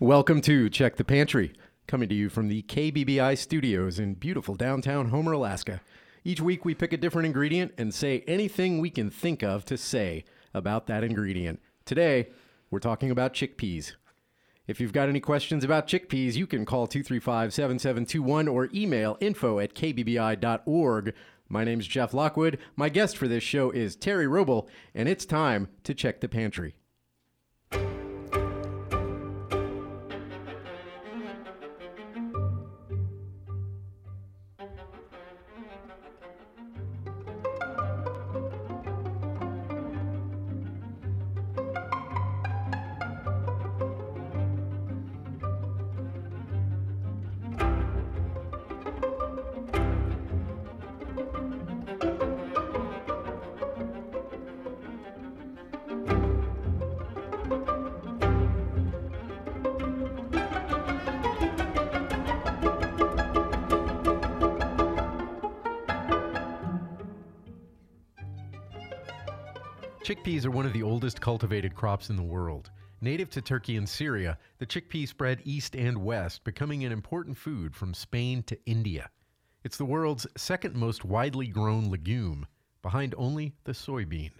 Welcome to Check the Pantry, coming to you from the KBBI studios in beautiful downtown Homer, Alaska. Each week we pick a different ingredient and say anything we can think of to say about that ingredient. Today, we're talking about chickpeas. If you've got any questions about chickpeas, you can call 235 7721 or email info at kbbi.org. My name's Jeff Lockwood. My guest for this show is Terry Roble, and it's time to check the pantry. Chickpeas are one of the oldest cultivated crops in the world. Native to Turkey and Syria, the chickpea spread east and west, becoming an important food from Spain to India. It's the world's second most widely grown legume, behind only the soybean.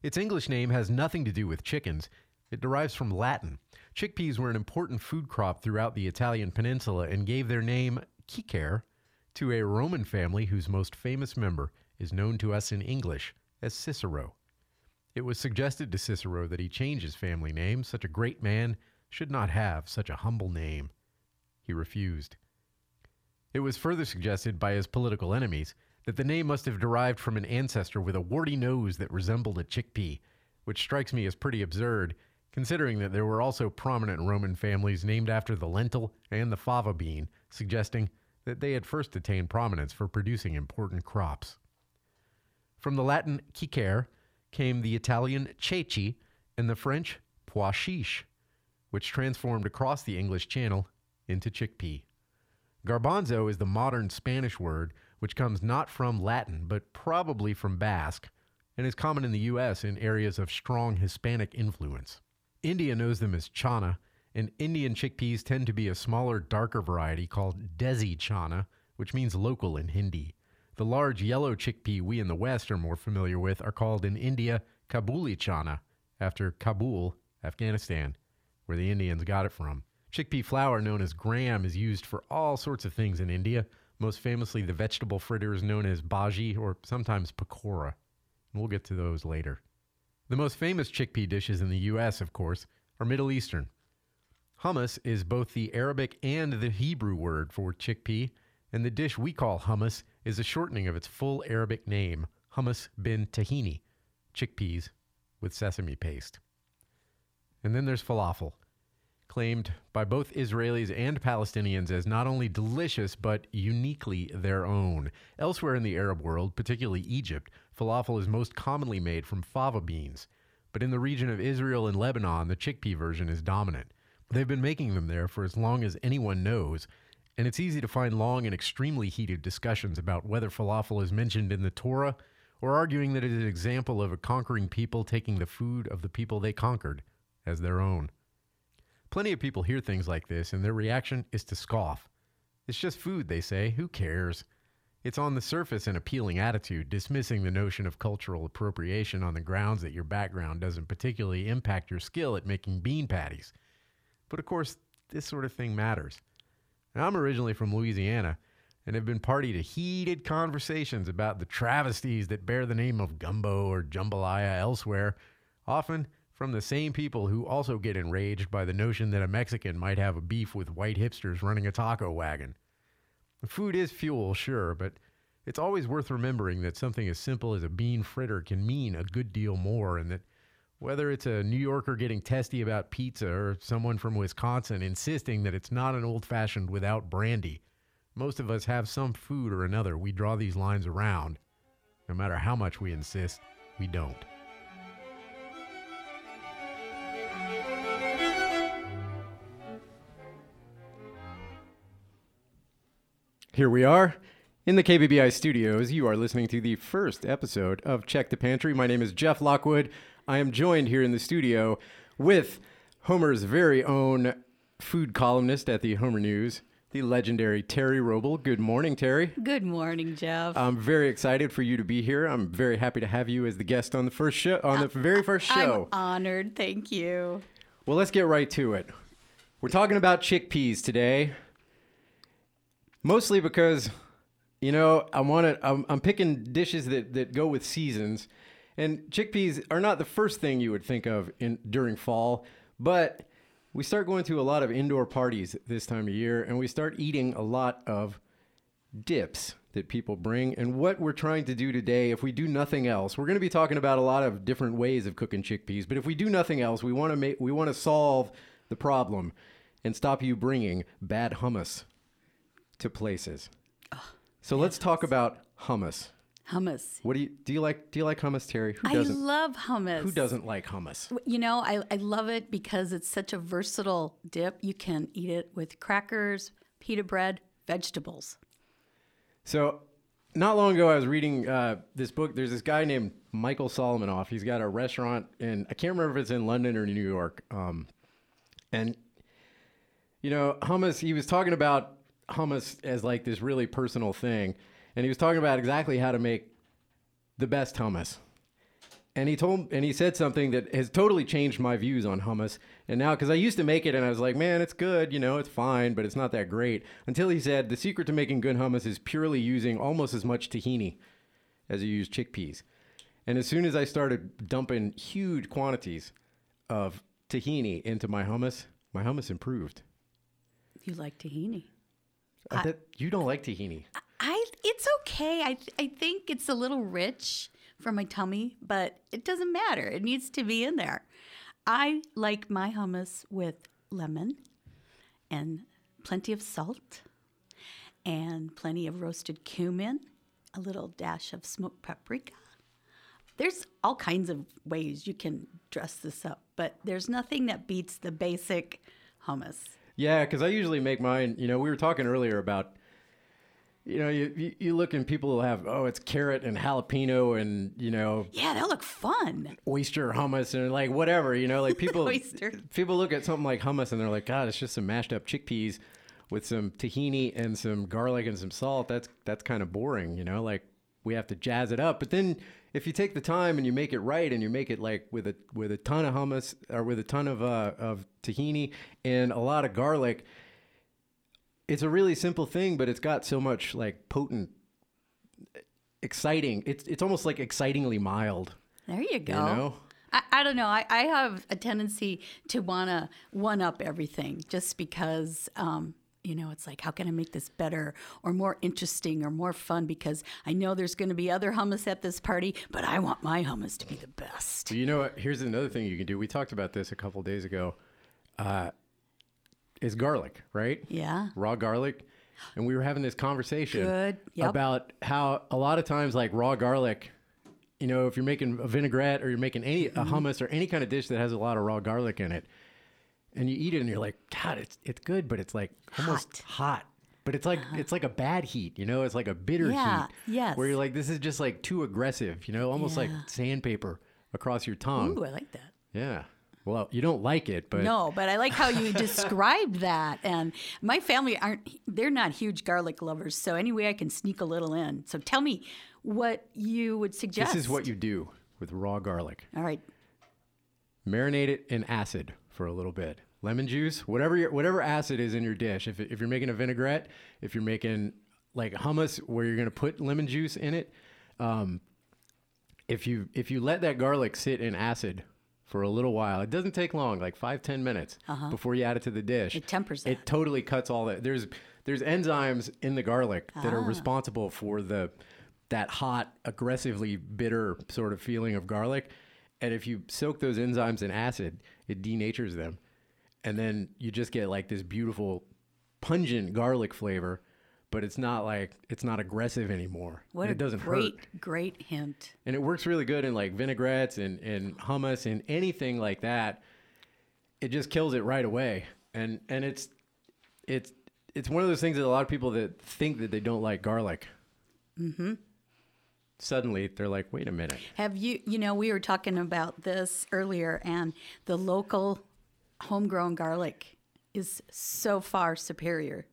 Its English name has nothing to do with chickens. It derives from Latin. Chickpeas were an important food crop throughout the Italian peninsula and gave their name, Cicer, to a Roman family whose most famous member is known to us in English as Cicero. It was suggested to Cicero that he change his family name. Such a great man should not have such a humble name. He refused. It was further suggested by his political enemies that the name must have derived from an ancestor with a warty nose that resembled a chickpea, which strikes me as pretty absurd, considering that there were also prominent Roman families named after the lentil and the fava bean, suggesting that they had first attained prominence for producing important crops. From the Latin cicer came the Italian ceci and the French pois chiche, which transformed across the English Channel into chickpea. Garbanzo is the modern Spanish word, which comes not from Latin, but probably from Basque, and is common in the U.S. in areas of strong Hispanic influence. India knows them as chana, and Indian chickpeas tend to be a smaller, darker variety called desi chana, which means local in Hindi. The large yellow chickpea we in the West are more familiar with are called in India Kabuli chana, after Kabul, Afghanistan, where the Indians got it from. Chickpea flour, known as gram, is used for all sorts of things in India, most famously the vegetable fritters known as bhaji or sometimes pakora. We'll get to those later. The most famous chickpea dishes in the U.S., of course, are Middle Eastern. Hummus is both the Arabic and the Hebrew word for chickpea, and the dish we call hummus is a shortening of its full Arabic name, hummus bin tahini, chickpeas with sesame paste. And then there's falafel, claimed by both Israelis and Palestinians as not only delicious but uniquely their own. Elsewhere in the Arab world, particularly Egypt, falafel is most commonly made from fava beans, but in the region of Israel and Lebanon, the chickpea version is dominant. They've been making them there for as long as anyone knows, and it's easy to find long and extremely heated discussions about whether falafel is mentioned in the Torah or arguing that it is an example of a conquering people taking the food of the people they conquered as their own. Plenty of people hear things like this, and their reaction is to scoff. It's just food, they say. Who cares? It's on the surface an appealing attitude, dismissing the notion of cultural appropriation on the grounds that your background doesn't particularly impact your skill at making bean patties. But of course, this sort of thing matters. I'm originally from Louisiana and have been party to heated conversations about the travesties that bear the name of gumbo or jambalaya elsewhere, often from the same people who also get enraged by the notion that a Mexican might have a beef with white hipsters running a taco wagon. Food is fuel, sure, but it's always worth remembering that something as simple as a bean fritter can mean a good deal more, and that whether it's a New Yorker getting testy about pizza or someone from Wisconsin insisting that it's not an old fashioned without brandy, most of us have some food or another we draw these lines around. No matter how much we insist, we don't. Here we are in the KBBI studios. You are listening to the first episode of Check the Pantry. My name is Jeff Lockwood. I am joined here in the studio with Homer's very own food columnist at the Homer News, the legendary Terry Roble. Good morning, Terry. Good morning, Jeff. I'm very excited for you to be here. I'm very happy to have you as the guest on the first show, on the very first show. I'm honored. Thank you. Well, let's get right to it. We're talking about chickpeas today, mostly because, you know, I want to. I'm, I'm picking dishes that that go with seasons, and chickpeas are not the first thing you would think of in during fall, but we start going to a lot of indoor parties this time of year, and we start eating a lot of dips that people bring. And what we're trying to do today, if we do nothing else, we're going to be talking about a lot of different ways of cooking chickpeas. But if we do nothing else, we want to make we want to solve the problem and stop you bringing bad hummus to places. so let's talk about hummus. Hummus. What do you do? You like do you like hummus, Terry? Who I doesn't? love hummus. Who doesn't like hummus? You know, I, I love it because it's such a versatile dip. You can eat it with crackers, pita bread, vegetables. So, not long ago, I was reading uh, this book. There's this guy named Michael Solomonov. He's got a restaurant and I can't remember if it's in London or New York. Um, and, you know, hummus, he was talking about hummus as like this really personal thing. And he was talking about exactly how to make the best hummus. And he told and he said something that has totally changed my views on hummus. And now, because I used to make it and I was like, man, it's good, you know, it's fine, but it's not that great. Until he said the secret to making good hummus is purely using almost as much tahini as you use chickpeas. And as soon as I started dumping huge quantities of tahini into my hummus, my hummus improved. You like tahini? Uh, that, you don't like tahini. I it's okay. I I think it's a little rich for my tummy, but it doesn't matter. It needs to be in there. I like my hummus with lemon and plenty of salt and plenty of roasted cumin, a little dash of smoked paprika. There's all kinds of ways you can dress this up, but there's nothing that beats the basic hummus. Yeah, because I usually make mine. You know, we were talking earlier about, you know, you you, look and people will have oh it's carrot and jalapeno and you know Yeah, that look fun. oyster hummus and like whatever. You know, like people Oyster. people look at something like hummus and they're like, God, it's just some mashed up chickpeas with some tahini and some garlic and some salt. That's that's kind of boring. You know, like we have to jazz it up. But then if you take the time and you make it right and you make it like with a with a ton of hummus or with a ton of uh, of tahini and a lot of garlic, it's a really simple thing, but it's got so much like potent, exciting. It's it's almost like excitingly mild. There you go. You know. I, I don't know. I, I have a tendency to want to one up everything just because, um, you know, it's like, how can I make this better or more interesting or more fun? Because I know there's going to be other hummus at this party, but I want my hummus to be the best. You know what? Here's another thing you can do. We talked about this a couple days ago. Uh, is garlic, right? Yeah. Raw garlic. And we were having this conversation Good. Yep. about how a lot of times, like raw garlic, you know, if you're making a vinaigrette or you're making any Mm-hmm. a hummus or any kind of dish that has a lot of raw garlic in it, and you eat it and you're like, God, it's it's good, but it's like almost hot. But it's like it's like a bad heat, you know. It's like a bitter Uh-huh. Yeah, heat. yes. Where you're like, this is just like too aggressive, you know, almost like sandpaper across your tongue. Ooh, I like that. Yeah. Well, you don't like it, but No, but I like how you described that. And my family aren't, they're not huge garlic lovers. So, anyway, I can sneak a little in. So, tell me what you would suggest. this is what you do with raw garlic. All right. Marinate it in acid for a little bit. Lemon juice, whatever your, whatever acid is in your dish. If, if you're making a vinaigrette, if you're making like hummus where you're going to put lemon juice in it, um, if you if you let that garlic sit in acid for a little while, it doesn't take long, like five ten minutes before you add it to the dish. Uh-huh. It tempers that. It totally cuts all that. There's there's enzymes in the garlic that Ah. are responsible for the that hot, aggressively bitter sort of feeling of garlic. And if you soak those enzymes in acid, it denatures them. And then you just get like this beautiful pungent garlic flavor, but it's not like it's not aggressive anymore. What it doesn't great, hurt. great hint. And it works really good in like vinaigrettes and, and hummus and anything like that. It just kills it right away. And and it's it's it's one of those things that a lot of people that think that they don't like garlic. Mm-hmm. Suddenly they're like, wait a minute. Have you, you know, we were talking about this earlier, and the local homegrown garlic is so far superior.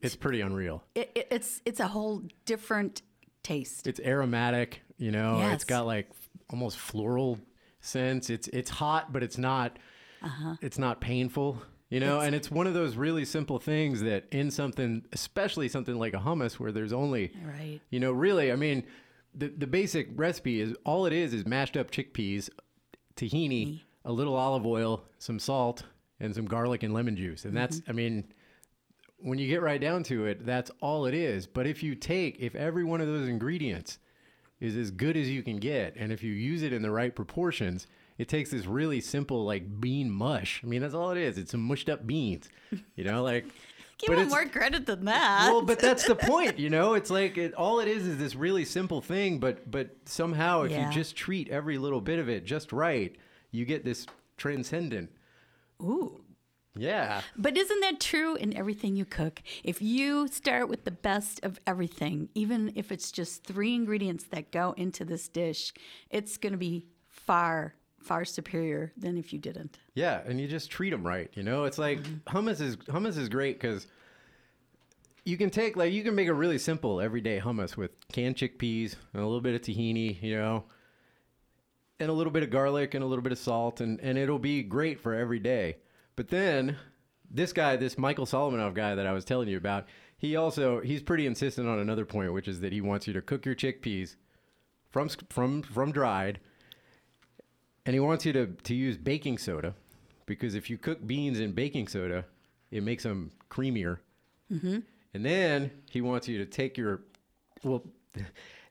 It's pretty unreal. It, it, it's it's a whole different taste. It's aromatic, you know. Yes. It's got like almost floral sense. It's it's hot, but it's not uh-huh. it's not painful, you know. and it's one of those really simple things that in something, especially something like a hummus, where there's only Right. you know, really, I mean, the the basic recipe is all it is is mashed up chickpeas, tahini, a little olive oil, some salt, and some garlic and lemon juice. And that's, I mean, when you get right down to it, that's all it is. But if you take, if every one of those ingredients is as good as you can get, and if you use it in the right proportions, it takes this really simple like bean mush. I mean, that's all it is. It's some mushed up beans, you know, like. Give but him more credit than that. well, but that's the point, you know. It's like it, all it is is this really simple thing, but but somehow if Yeah. you just treat every little bit of it just right, you get this transcendent. Ooh. Yeah, But isn't that true in everything you cook? If you start with the best of everything, even if it's just three ingredients that go into this dish, it's going to be far, far superior than if you didn't. yeah, and you just treat them right. You know, it's like mm-hmm. hummus is hummus is great because you can take like you can make a really simple everyday hummus with canned chickpeas and a little bit of tahini, you know, and a little bit of garlic and a little bit of salt, and and it'll be great for every day. But then this guy, this Michael Solomonov guy that I was telling you about, he also he's pretty insistent on another point, which is that he wants you to cook your chickpeas from from from dried, and he wants you to to use baking soda because if you cook beans in baking soda, it makes them creamier. Mm-hmm. And then he wants you to take your well.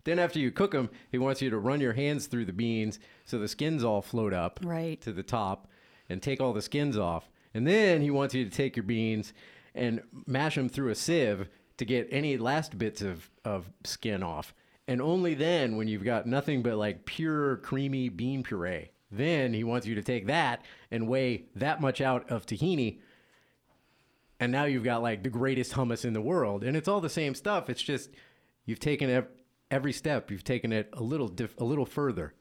Then after you cook them, he wants you to run your hands through the beans so the skins all float up Right. to the top and take all the skins off. And then he wants you to take your beans and mash them through a sieve to get any last bits of, of skin off. And only then, when you've got nothing but like pure creamy bean puree, then he wants you to take that and weigh that much out of tahini. And now you've got like the greatest hummus in the world. And it's all the same stuff. It's just you've taken ev- every step, you've taken it a little diff- a little further,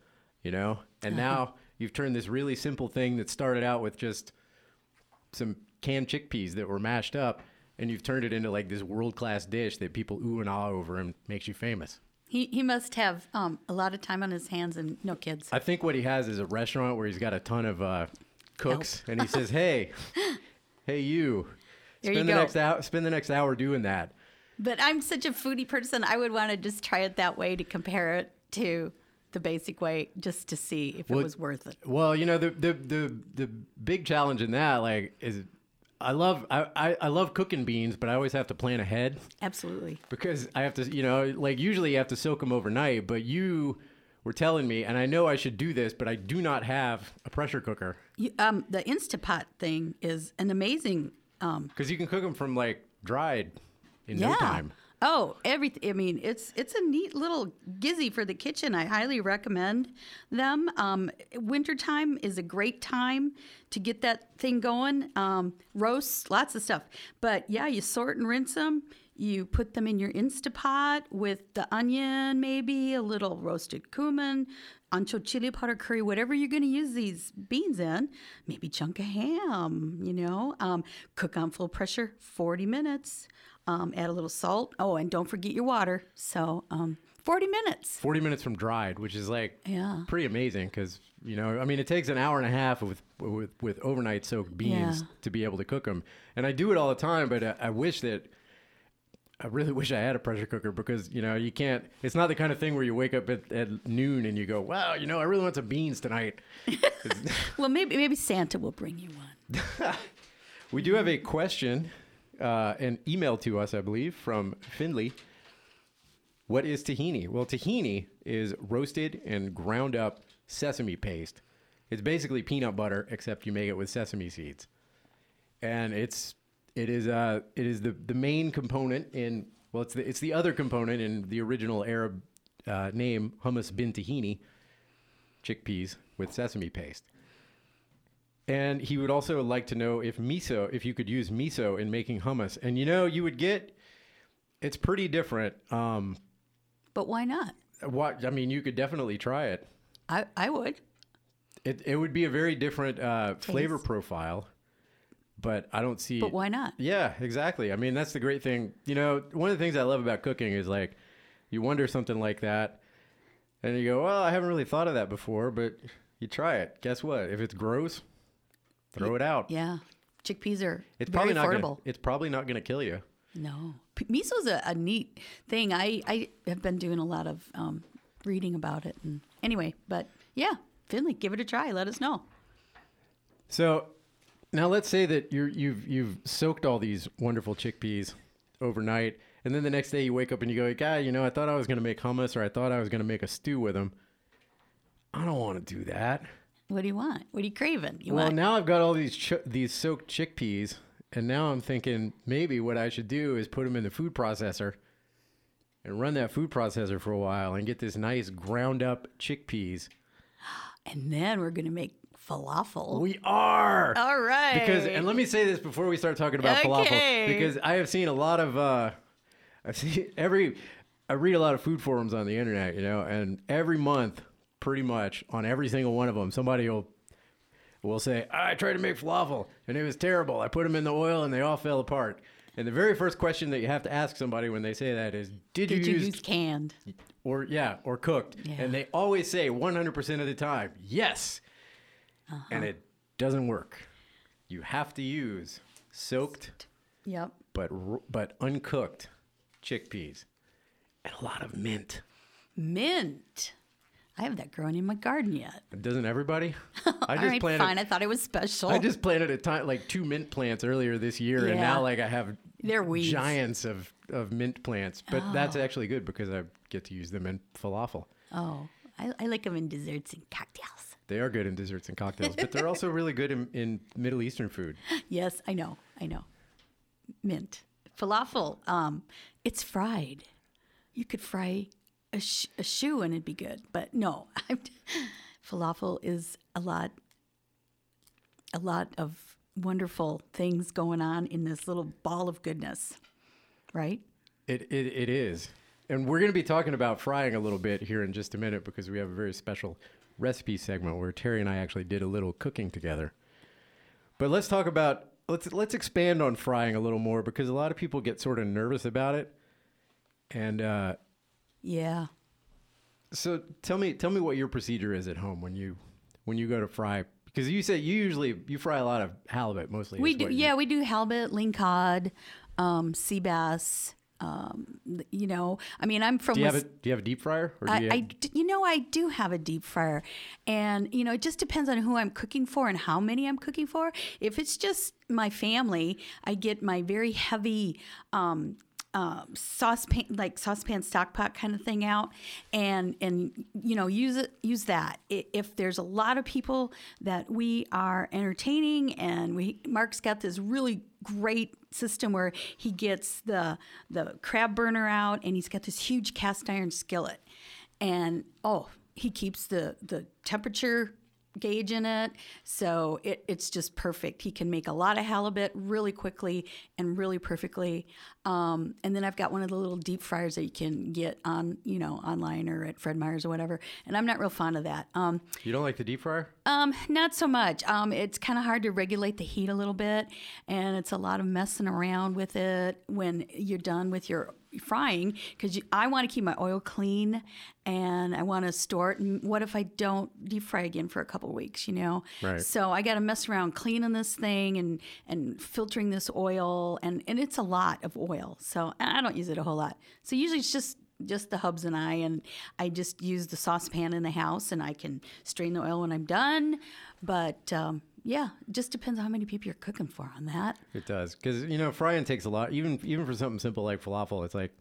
you know? And uh-huh. now you've turned this really simple thing that started out with just some canned chickpeas that were mashed up and you've turned it into like this world-class dish that people ooh and ah over and makes you famous. He, he must have um, a lot of time on his hands and no kids. I think what he has is a restaurant where he's got a ton of uh, cooks, and he says, "Hey, hey, you, spend you the go. next hour, spend the next hour doing that." But I'm such a foodie person. I would want to just try it that way to compare it to the basic way, just to see if Well, it was worth it. Well, you know, the the the the big challenge in that, like, is I love I, I, I love cooking beans, but I always have to plan ahead Absolutely. because I have to, you know, like usually you have to soak them overnight, but you were telling me, and I know I should do this, but I do not have a pressure cooker You, um, the Instapot thing is an amazing. Um, because you can cook them from like dried in yeah. no time. Oh, everything. I mean, it's it's a neat little gizzy for the kitchen. I highly recommend them. Um, wintertime is a great time to get that thing going. Um, roasts, lots of stuff. But yeah, you sort and rinse them. You put them in your Instapot with the onion, maybe a little roasted cumin, ancho chili powder curry, whatever you're going to use these beans in. Maybe chunk of ham, you know. Um, cook on full pressure 40 minutes. Um, add a little salt. Oh, and don't forget your water. So, um, 40 minutes. 40 minutes from dried, which is like Yeah. pretty amazing because, you know, I mean, it takes an hour and a half with with, with overnight soaked beans Yeah. to be able to cook them. And I do it all the time, but I, I wish that. I really wish I had a pressure cooker because you know you can't. It's not the kind of thing where you wake up at, at noon and you go, "Wow, you know, I really want some beans tonight." Well, maybe maybe Santa will bring you one. We do have a question, uh, an email to us, I believe, from Finley. What is tahini? Well, tahini is roasted and ground up sesame paste. It's basically peanut butter, except you make it with sesame seeds, and it's it is uh it is the the main component in well it's the it's the other component in the original Arab uh, name hummus bin tahini, chickpeas with sesame paste. And he would also like to know if miso, if you could use miso in making hummus. And you know, you would get, it's pretty different. Um, But why not? what I mean, you could definitely try it. I, I would. It it would be a very different uh, flavor profile. but I don't see. But why not? Yeah, exactly. I mean, that's the great thing. You know, one of the things I love about cooking is like you wonder something like that, and you go, "Well, I haven't really thought of that before," but you try it. Guess what? If it's gross, throw it out. Yeah. Chickpeas are It's probably not. affordable. Gonna, it's probably not going to kill you. No, P- miso's a, a neat thing. I I have been doing a lot of um, reading about it, and anyway, but yeah, Finley, give it a try. Let us know. So now let's say that you're, you've you've soaked all these wonderful chickpeas overnight, and then the next day you wake up and you go, "God, you know, I thought I was going to make hummus, or I thought I was going to make a stew with them. I don't want to do that." What do you want? What are you craving? You Well, want? now I've got all these ch- these soaked chickpeas, and now I'm thinking maybe what I should do is put them in the food processor and run that food processor for a while and get this nice ground up chickpeas. and then we're gonna make falafel. We are. All right. because and let me say this before we start talking about Okay. falafel because I have seen a lot of uh I've seen every I read a lot of food forums on the internet, you know, and every month pretty much on every single one of them somebody will will say, "I tried to make falafel and it was terrible. I put them in the oil and they all fell apart." And the very first question that you have to ask somebody when they say that is, "Did, Did you, you use canned? or yeah, or cooked?" Yeah. And they always say 100% of the time, "Yes." Uh-huh. And it doesn't work. You have to use soaked Yep. but but uncooked chickpeas and a lot of mint. Mint. I have that growing in my garden yet. Doesn't everybody? I just right, planted fine. I thought it was special. I just planted a ti- like two mint plants earlier this year, and now like I have They're weeds. giants of, of mint plants. But that's actually good because I get to use them in falafel. oh, I, I like them in desserts and cocktails. They are good in desserts and cocktails, but they're also really good in, in Middle Eastern food. Yes, I know. I know. Mint. Falafel, um, it's fried. You could fry a, sh- a shoe and it'd be good. But no, falafel is a lot, a lot of wonderful things going on in this little ball of goodness, right? It, it, it is. And we're going to be talking about frying a little bit here in just a minute because we have a very special recipe segment where Terry and I actually did a little cooking together. But let's talk about let's let's expand on frying a little more because a lot of people get sort of nervous about it. And uh, Yeah. so tell me tell me what your procedure is at home when you when you go to fry because you say you usually you fry a lot of halibut mostly. We do, yeah, we do halibut, ling cod, um, sea bass. Um, you know, I mean, I'm from. Do you have a do you have a deep fryer or do I, you have, d- you know, I do have a deep fryer, and you know, it just depends on who I'm cooking for and how many I'm cooking for. If it's just my family, I get my very heavy. Um, uh, saucepan like saucepan stock pot kind of thing out and and you know use it use that. If there's a lot of people that we are entertaining and we Mark's got this really great system where he gets the the crab burner out and he's got this huge cast iron skillet. And oh he keeps the the temperature gauge in it so it, it's just perfect he can make a lot of halibut really quickly and really perfectly um, and then i've got one of the little deep fryers that you can get on you know online or at fred meyer's or whatever and i'm not real fond of that um, you don't like the deep fryer? um, not so much. Um, it's kind of hard to regulate the heat a little bit, and it's a lot of messing around with it when you're done with your frying because I want to keep my oil clean and I want to store it. And what if I don't deep fry again for a couple of weeks? You know, Right. so I got to mess around cleaning this thing and and filtering this oil, and and it's a lot of oil. So I don't use it a whole lot. So usually it's just just the hubs and I, and I just use the saucepan in the house, and I can strain the oil when I'm done. But um, yeah, just depends on how many people you're cooking for on that. It does because you know frying takes a lot. Even even for something simple like falafel, it's like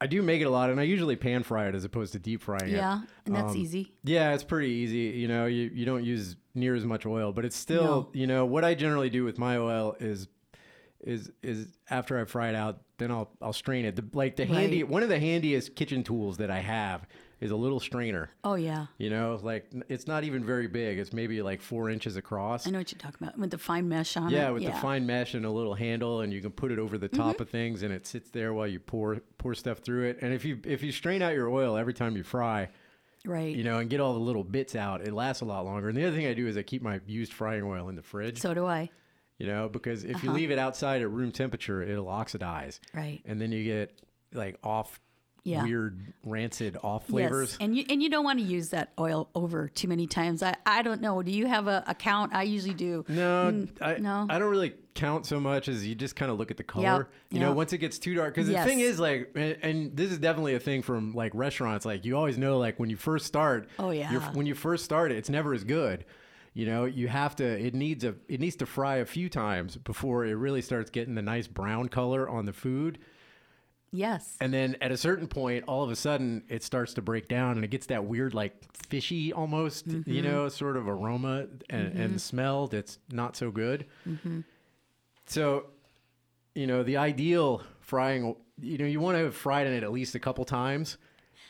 I do make it a lot, and I usually pan fry it as opposed to deep frying it. Yeah, and that's Um, easy. Yeah, it's pretty easy. You know, you, you don't use near as much oil, but it's still No. you know what I generally do with my oil is is is after I fry it out, then I'll I'll strain it. The, like the handy Right. one of the handiest kitchen tools that I have is a little strainer. Oh yeah, You know, like it's not even very big. It's maybe like four inches across. I know what you're talking about with the fine mesh on it. Yeah, with the fine mesh and a little handle, and you can put it over the Mm-hmm. top of things, and it sits there while you pour pour stuff through it. And if you if you strain out your oil every time you fry, right. you know, and get all the little bits out, it lasts a lot longer. And the other thing I do is I keep my used frying oil in the fridge, so do I. You know, because if Uh-huh. you leave it outside at room temperature, it'll oxidize. Right. And then you get like off Yeah. weird rancid off flavors. Yes, and you and you don't want to use that oil over too many times. I, I don't know. Do you have a, a count? I usually do. No, I, Mm, no. I don't really count so much as you just kind of look at the color. You know, once it gets too dark, because Yes. the thing is like, and, and this is definitely a thing from like restaurants. Like you always know, like when you first start. Oh, yeah. when you first start, it's never as good. You know, you have to. It needs a. It needs to fry a few times before it really starts getting the nice brown color on the food. Yes. And then at a certain point, all of a sudden, it starts to break down and it gets that weird, like fishy almost, Mm-hmm. you know, sort of aroma and, and smell that's not so good. Mm-hmm. So, you know, the ideal frying, you know, you want to have fried in it at least a couple times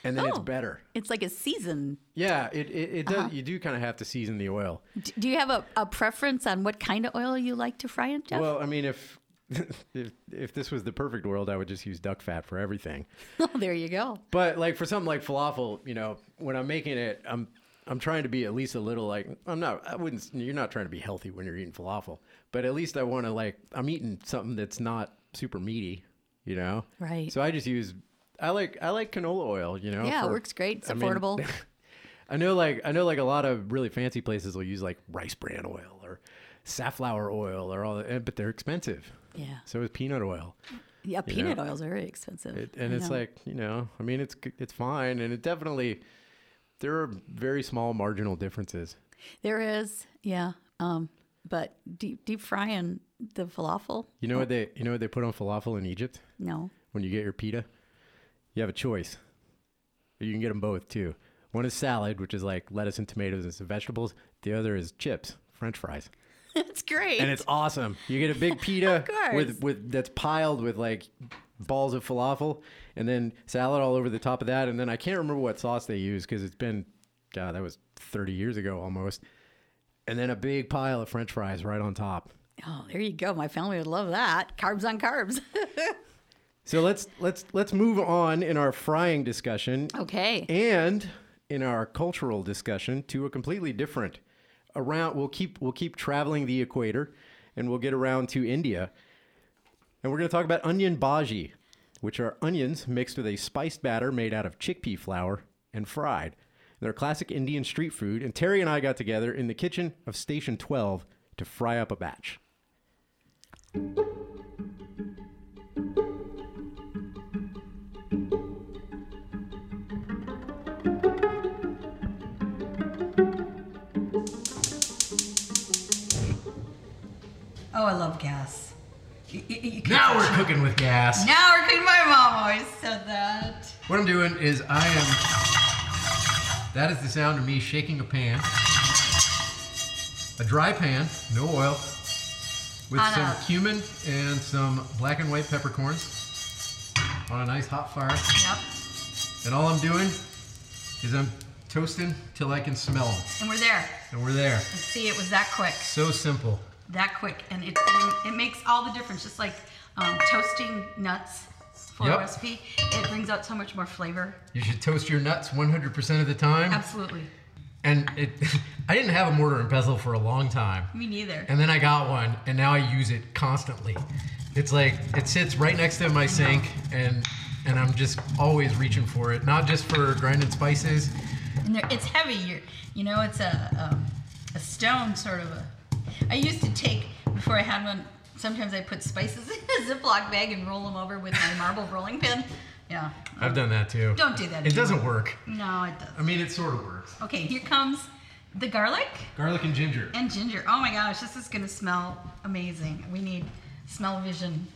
and then it's Oh. better. It's like a season. Yeah, it, it, it does. Uh-huh. You do kind of have to season the oil. Do you have a, a preference on what kind of oil you like to fry in, Jeff? Well, I mean, if. If if this was the perfect world, I would just use duck fat for everything. oh, there you go. But like for something like falafel, you know, when I'm making it, I'm I'm trying to be at least a little like I'm not. I wouldn't. You're not trying to be healthy when you're eating falafel, but at least I want to like I'm eating something that's not super meaty, you know. Right. So I just use. I like I like canola oil, you know. Yeah, it works great. It's I mean, affordable. I know like I know like a lot of really fancy places will use like rice bran oil or safflower oil or all that, but they're expensive. Yeah. So is peanut oil. Yeah, peanut oils are very expensive. It, and I it's know. like you know, I mean, it's it's fine, and it definitely there are very small marginal differences. there is, yeah. Um, but deep deep frying the falafel, You know what they you know what they put on falafel in Egypt no. when you get your pita? You have a choice. You can get them both too. One is salad, which is like lettuce and tomatoes and some vegetables. The other is chips, French fries, it's great. and it's awesome. You get a big pita with with that's piled with like balls of falafel, and then salad all over the top of that. And then I can't remember what sauce they use because it's been, God, that was 30 years ago almost. And then a big pile of French fries right on top. oh, there you go. My family would love that. Carbs on carbs. So let's let's let's move on in our frying discussion okay. and in our cultural discussion to a completely different around we'll keep we'll keep traveling the equator and we'll get around to India. And we're going to talk about onion bhaji, which are onions mixed with a spiced batter made out of chickpea flour and fried. They're classic Indian street food, and Terry and I got together in the kitchen of Station 12 to fry up a batch. Oh, I love gas. You- you- Now we're cooking with gas. Now we're cooking. My mom always said that. What I'm doing is I am. That is the sound of me shaking a pan. A dry pan, no oil, with On some a- cumin and some black and white peppercorns on a nice hot fire. Yep. And all I'm doing is I'm toasting till I can smell them. And we're there. And we're there. Let's see, it was that quick. So simple. That quick. And it, it makes all the difference. Just like um, toasting nuts for Yep. a recipe, it brings out so much more flavor. You should toast your nuts 100% of the time. Absolutely. And it, I didn't have a mortar and pestle for a long time. Me neither. And then I got one, and now I use it constantly. It's like it sits right next to my sink, and and I'm just always reaching for it. Not just for grinding spices. And it's heavy. You're, you know, it's a, um, a stone sort of a. I used to take before I had one. Sometimes I put spices in a Ziploc bag and roll them over with my marble rolling pin. Yeah. I've done that too. Don't do that. It doesn't work. No, it doesn't. I mean, it sort of works. Okay, here comes the garlic Garlic and ginger. and ginger. Oh my gosh, this is gonna smell amazing. We need smell vision.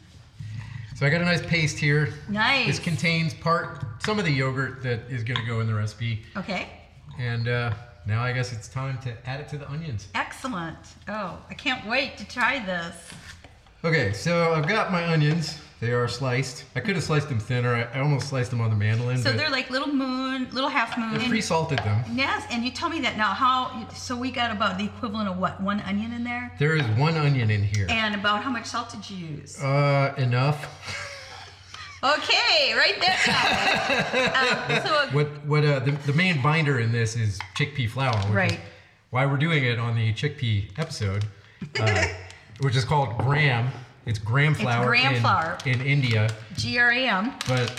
So I got a nice paste here. Nice. This contains part some of the yogurt that is going to go in the recipe, Okay, and uh, now I guess it's time to add it to the onions. excellent. Oh, I can't wait to try this. Okay, so I've got my onions. They are sliced. I could have sliced them thinner. I, I almost sliced them on the mandolin. So they're like little moon, little half moon. I pre-salted them. Yes, and you tell me that now. How? So we got about the equivalent of what? One onion in there, There is one onion in here. and about how much salt did you use? Uh, enough. Okay, right there. um, so What what uh, the, the main binder in this is chickpea flour. which is Right. Why we're doing it on the chickpea episode. Uh, which is called gram. It's gram flour. It's gram in, flour. in India, G R A M. but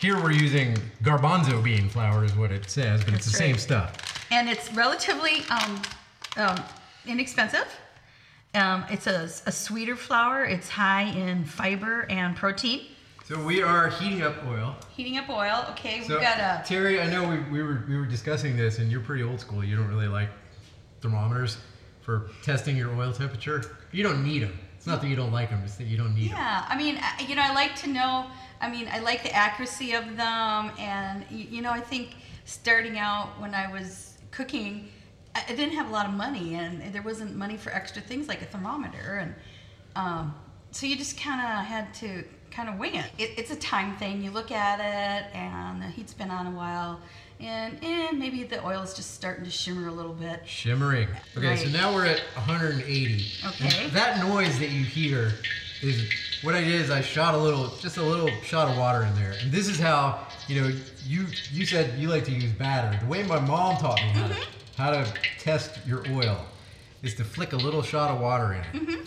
here we're using garbanzo bean flour, is what it says, but it's the That's same stuff. and it's relatively um, um, inexpensive. Um, it's a, a sweeter flour. It's high in fiber and protein. So we are heating up oil. Heating up oil. Okay, So we've got a. Terry, I know we, we were we were discussing this, and you're pretty old school. You don't really like thermometers for testing your oil temperature. You don't need them. It's not that you don't like them; it's that you don't need them. Yeah, I mean, you know, I like to know. I mean, I like the accuracy of them, and you know, I think starting out when I was cooking, I didn't have a lot of money, and there wasn't money for extra things like a thermometer, and um, so you just kind of had to kind of wing it. it. It's a time thing. You look at it, and the heat's been on a while, and and maybe the oil is just starting to shimmer a little bit. Shimmering. Okay, so now we're at 180. Okay. That noise that you hear is what I did is I shot a little, just a little shot of water in there. And this is how, you know, you you said you like to use batter. The way my mom taught me how to how to test your oil is to flick a little shot of water in it. Mm-hmm.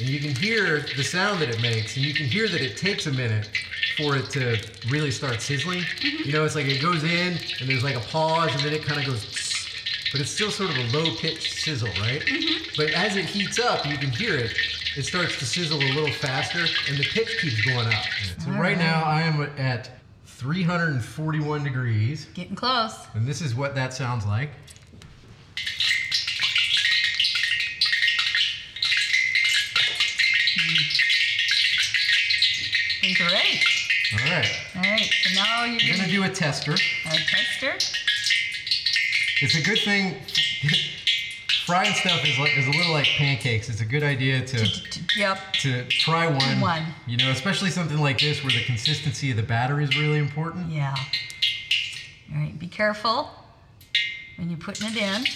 And you can hear the sound that it makes, and you can hear that it takes a minute for it to really start sizzling. Mm-hmm. You know, it's like it goes in, and there's like a pause, and then it kind of goes, but it's still sort of a low pitched sizzle, right? Mm-hmm. But as it heats up, you can hear it. It starts to sizzle a little faster, and the pitch keeps going up. So right now, I am at 341 degrees, Getting close. and this is what that sounds like. Hmm. Think you're ready. All right, All right, so now you're I'm gonna gonna do a tester. a tester. It's a good thing. Frying stuff is like is a little like pancakes. It's a good idea to Yep. to try one. One. You know, especially something like this where the consistency of the batter is really important. Yeah. All right, be careful when you're putting it in.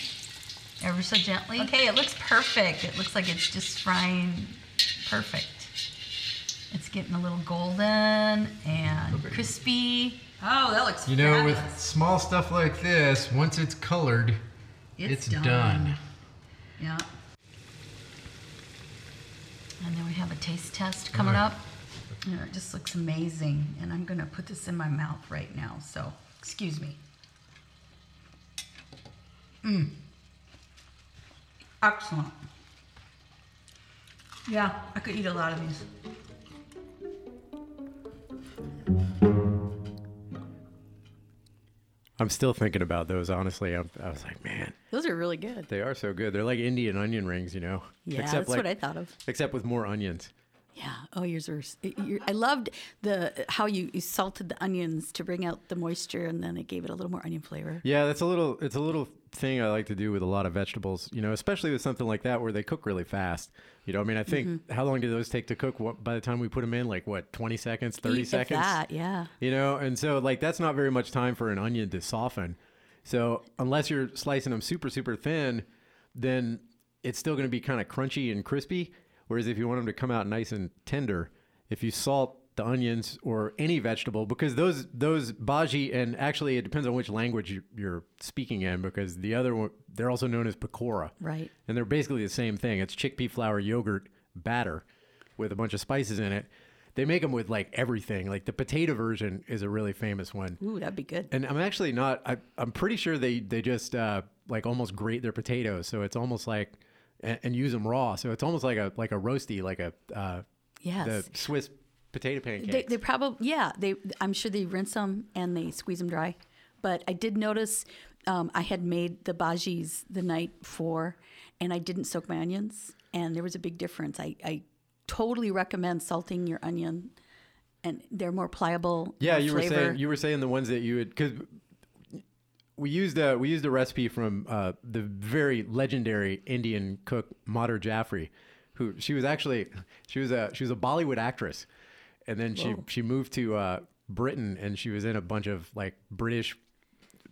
Ever so gently. Okay, it looks perfect. It looks like it's just frying perfect. It's getting a little golden and crispy. Oh, that looks You know, with small stuff like this, once it's colored, it's, done. Yeah. And then we have a taste test coming Right. up. You know, it just looks amazing. And I'm going to put this in my mouth right now. So, excuse me. Mmm. Excellent. Yeah, I could eat a lot of these. I'm still thinking about those. Honestly, I'm, I was like, man, Those are really good. they are so good. They're like Indian onion rings, you know. Yeah, that's like, what I thought of. Except with more onions. Yeah. Oh, yours are. I loved the how you, you salted the onions to bring out the moisture, and then it gave it a little more onion flavor. Yeah, that's a little. It's a little thing I like to do with a lot of vegetables. You know, especially with something like that where they cook really fast. You know, I mean, I think Mm-hmm. how long do those take to cook? What, by the time we put them in, like what, twenty seconds, thirty If seconds? that, yeah. You know, and so like that's not very much time for an onion to soften. So unless you're slicing them super super thin, then it's still going to be kind of crunchy and crispy. Whereas if you want them to come out nice and tender, if you salt the onions or any vegetable, because those those bhaji and actually it depends on which language you- you're speaking in, because the other one they're also known as pakora, Right. and they're basically the same thing. It's chickpea flour yogurt batter with a bunch of spices in it. They make them with like everything. Like the potato version is a really famous one. Ooh, that'd be good. And I'm actually not. I, I'm pretty sure they they just uh, like almost grate their potatoes, so it's almost like and, and use them raw. So it's almost like a like a roasty, like a uh, Yes. the Swiss potato pancakes. They, they probably yeah they I'm sure they rinse them and they squeeze them dry, but I did notice um, I had made the bhajis the night before, and I didn't soak my onions, and there was a big difference. I, I totally recommend salting your onion, and they're more pliable. Yeah, you were saying you were saying the ones that you would because we used a we used a recipe from uh, the very legendary Indian cook Madhur Jaffrey, who she was actually she was a she was a Bollywood actress, and then she she moved to uh, Britain and she was in a bunch of like British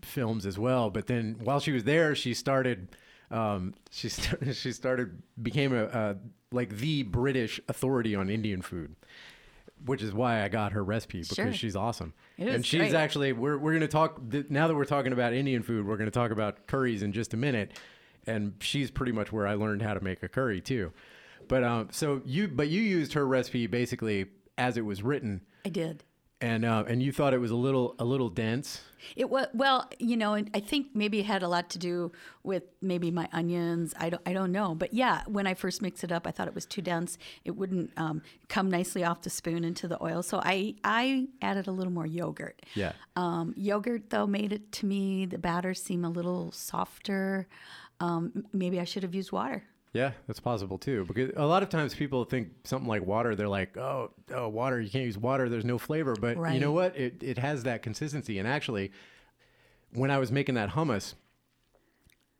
films as well. But then while she was there, she started um, she started she started became a, a like the British authority on Indian food which is why I got her recipe because Sure. she's awesome. It and she's great. actually we're we're going to talk now that we're talking about Indian food, we're going to talk about curries in just a minute. and she's pretty much where I learned how to make a curry too. But um, so you but you used her recipe basically as it was written, I did. And uh, and you thought it was a little a little dense. It was well, you know, and I think maybe it had a lot to do with maybe my onions. I don't, I don't know, but yeah, when I first mixed it up, I thought it was too dense. It wouldn't um, come nicely off the spoon into the oil, so I I added a little more yogurt. Yeah. Um, yogurt though made it to me the batter seem a little softer. Um, maybe I should have used water. Yeah, that's possible too. Because a lot of times people think something like water, they're like, oh, oh, water, you can't use water. There's no flavor. But you know what? It, it has that consistency. And actually, when I was making that hummus,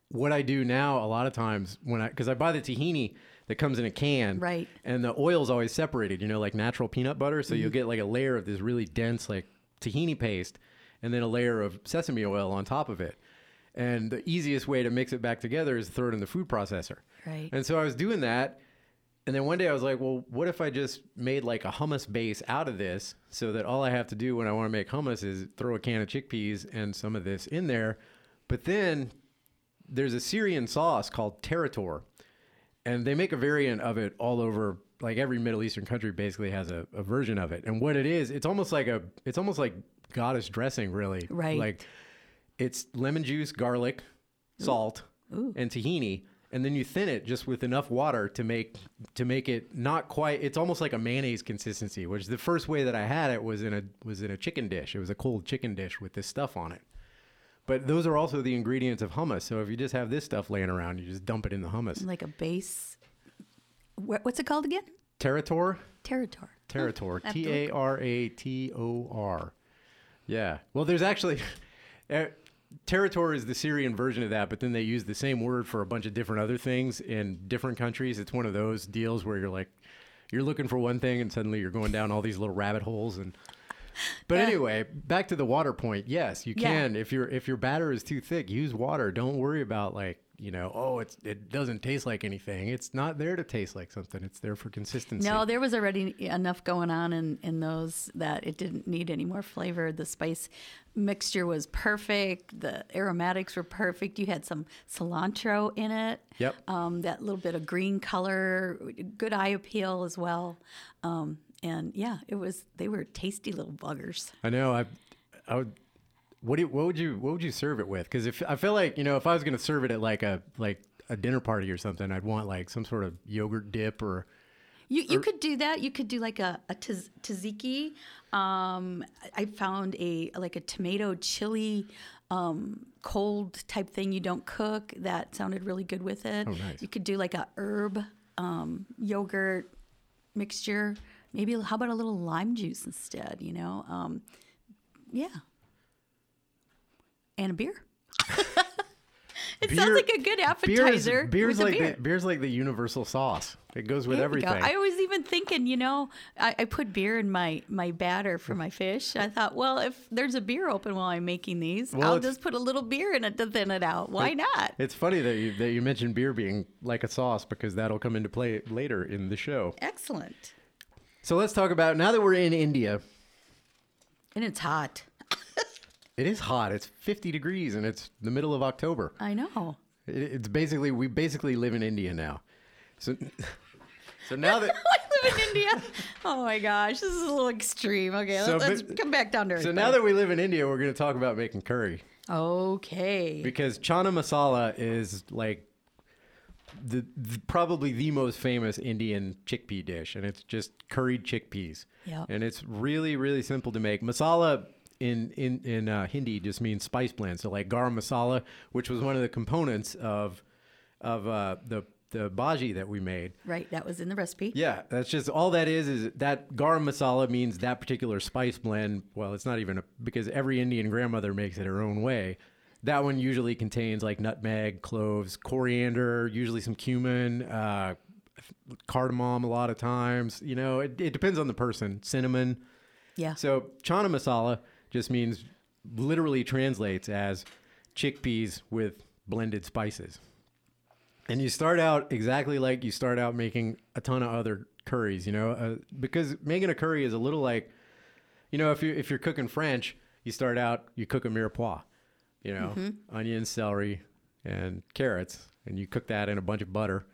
what I do now a lot of times when I, because I buy the tahini that comes in a can. Right. And the oil's always separated, you know, like natural peanut butter. So you'll mm-hmm. get like a layer of this really dense, like tahini paste, and then a layer of sesame oil on top of it. And the easiest way to mix it back together is throw it in the food processor. Right. And so I was doing that. And then one day I was like, well, what if I just made like a hummus base out of this so that all I have to do when I want to make hummus is throw a can of chickpeas and some of this in there. But then there's a Syrian sauce called Tarator. And they make a variant of it all over like every Middle Eastern country basically has a, a version of it. And what it is, it's almost like a it's almost like goddess dressing, really. Right. Like it's lemon juice, garlic, salt, and tahini, and then you thin it just with enough water to make to make it not quite. It's almost like a mayonnaise consistency. Which the first way that I had it was in a was in a chicken dish. It was a cold chicken dish with this stuff on it. But those are also the ingredients of hummus. So if you just have this stuff laying around, you just dump it in the hummus. Like a base. What's it called again? Tarator, Tarator. Tarator, oh, T A R A T O R. Yeah. Well, there's actually. Eh, uh, Tarator is the Syrian version of that, but then they use the same word for a bunch of different other things in different countries. It's one of those deals where you're like, you're looking for one thing and suddenly you're going down all these little rabbit holes and. But anyway, back to the water point. Yes, you Yeah. can. If your if your batter is too thick, use water. Don't worry about like you know, oh, it's it doesn't taste like anything. It's not there to taste like something. It's there for consistency. No, there was already enough going on in, in those that it didn't need any more flavor. The spice mixture was perfect. The aromatics were perfect. You had some cilantro in it. Yep. Um, that little bit of green color, good eye appeal as well. Um, and yeah, it was. They were tasty little buggers. I know. I, I would. What do you, what would you what would you serve it with? Because if I feel like you know if I was going to serve it at like a like a dinner party or something, I'd want like some sort of yogurt dip or You you could do that. You could do like a, a tzatziki. Um, I found a like a tomato chili um, cold type thing you don't cook. That sounded really good with it. Oh, nice. You could do like a herb um, yogurt mixture. Maybe how about a little lime juice instead? You know, um, yeah, and a beer. it sounds like a good beer's appetizer. beer's with a like beer. the, beer's like the universal sauce. It goes with There we go. everything. I was even thinking, you know, I, I put beer in my my batter for my fish. I thought, well, if there's a beer open while I'm making these, Well, I'll just put a little beer in it to thin it out. Why not? it's funny that you that you mentioned beer being like a sauce because that'll come into play later in the show. Excellent. So let's talk about now that we're in India. And it's hot. It is hot. It's 50 degrees and it's the middle of October. I know. It, it's basically we basically live in India now. So so now that I live in India. Oh my gosh, this is a little extreme. Okay, So, let's, but- come back down to earth. so now that we live in India, we're going to talk about making curry okay, because chana masala is like the, the probably the most famous Indian chickpea dish, and it's just curried chickpeas. Yep. And it's really really simple to make. Masala in in in uh, Hindi just means spice blend. So like garam masala, which was one of the components of of uh, the the bhaji that we made. right, that was in the recipe. Yeah, that's just all that is. Is that garam masala means that particular spice blend? Well, it's not even a, because every Indian grandmother makes it her own way. That one usually contains like nutmeg, cloves, coriander, usually some cumin, uh, cardamom. A lot of times, you know, it, it depends on the person. Cinnamon. Yeah. So chana masala just means literally translates as chickpeas with blended spices. And you start out exactly like you start out making a ton of other curries, you know, uh, because making a curry is a little like, you know, if you if you're cooking French, you start out you cook a mirepoix, you know, onion, celery, and carrots, and you cook that in a bunch of butter